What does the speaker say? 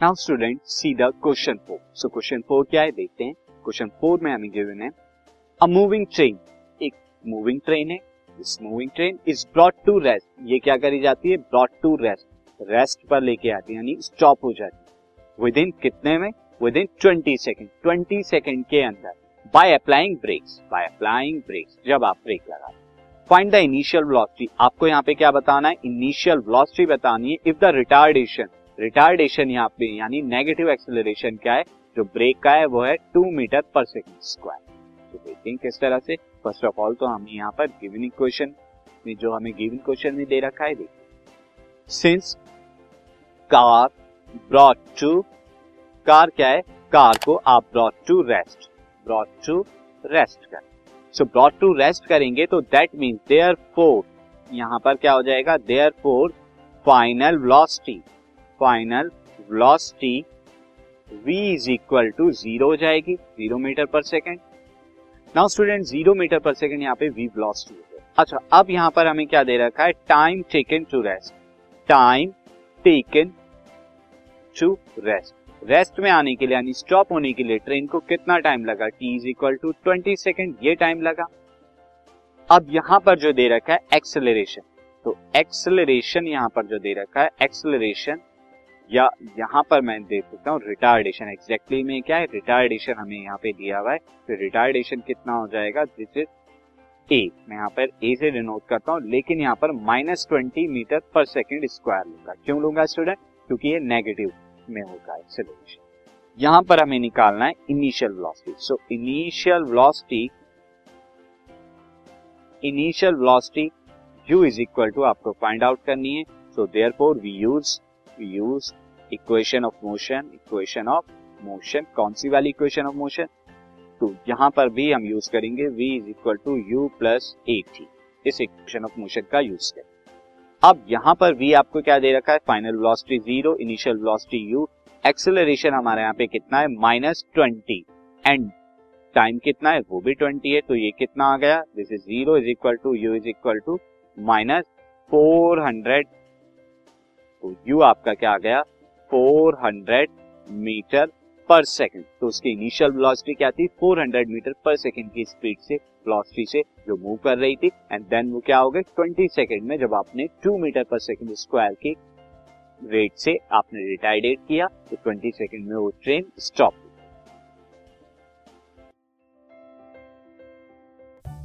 Now student see the question four so question four क्या है देखते हैं क्वेश्चन फोर में हमें गिवन है अ मूविंग ट्रेन एक मूविंग ट्रेन है this moving train is brought to rest ये क्या करी जाती है ब्रॉट टू रेस्ट रेस्ट पर लेके आती है यानी स्टॉप हो जाती है विद इन कितने में within twenty second twenty second के अंदर by applying brakes by applying brakes जब आप ब्रेक लगा फाइंड द इनिशियल वेलोसिटी आपको यहाँ पे क्या बताना है इनिशियल वेलोसिटी बतानी है इफ़ द रिटार्डेशन रिटार्डेशन यहाँ पे, यानी नेगेटिव एक्सेलरेशन क्या है? जो ब्रेक का है, वो है two metre per second square तो देखते हैं किस तरह से। फ़र्स्ट ऑफ़ ऑल तो हम यहाँ पर गिवन इक्वेशन में जो हमें गिवन क्वेश्चन में दे रखा है, देखिए। Since car brought to car क्या है? कार को आप brought to rest brought to rest कर। सो ब्रॉट टू रेस्ट करेंगे तो दैट मीन देयर फोर यहाँ पर क्या हो जाएगा? Therefore final velocity final velocity v is equal to zero हो जाएगी zero metre per second now student zero metre per second यहाँ पे v वेलोसिटी हो अच्छा अब यहाँ पर हमें क्या दे रखा है? Time taken to rest time taken to rest rest में आने के लिए, यानी स्टॉप होने के लिए ट्रेन को कितना टाइम लगा? T is equal to twenty second ये टाइम लगा। अब यहाँ पर जो दे रखा है एक्सेलरेशन तो एक्सेलरेशन यहाँ पर जो दे रखा है एक्सेलरेशन या यहाँ पर मैं देख सकता हूँ रिटार्डेशन एग्जैक्टली में क्या है? रिटार्डेशन हमें यहाँ पे दिया हुआ है। तो रिटार्डेशन कितना हो जाएगा? दिस इज़ ए मैं यहाँ पर ए से डिनोट करता हूँ, लेकिन यहाँ पर minus twenty metre per second square लूँगा। क्यों लूँगा स्टूडेंट क्योंकि ये नेगेटिव में होगा एक्सेलरेशन यहाँ पर हमें निकालना है initial velocity so initial velocity initial velocity u is equal to आपको फाइंड आउट करनी है। So therefore we use we use equation of motion equation of motion कौन सी वाली इक्वेशन ऑफ़ मोशन तो यहाँ पर भी हम यूज़ करेंगे, v is equal to u plus a t इस इक्वेशन ऑफ़ मोशन का यूज़ करें। अब यहाँ पर v आपको क्या दे रखा है? Final velocity zero initial velocity u acceleration हमारे यहाँ पे कितना है? माइनस ट्वेंटी एंड टाइम कितना है? वो भी ट्वेंटी है तो ये कितना आ गया? This is zero is equal to u is equal to minus four hundred तो यू आपका क्या आ गया? Four hundred metre per second तो उसकी इनिशियल वेलोसिटी क्या थी? 400 मीटर पर सेकंड की स्पीड से वेलोसिटी से जो मूव कर रही थी एंड देन वो क्या हो गए? 20 सेकंड में जब आपने 2 मीटर पर सेकंड स्क्वायर की रेट से आपने रिटायर्डेट किया तो 20 सेकंड में वो train stop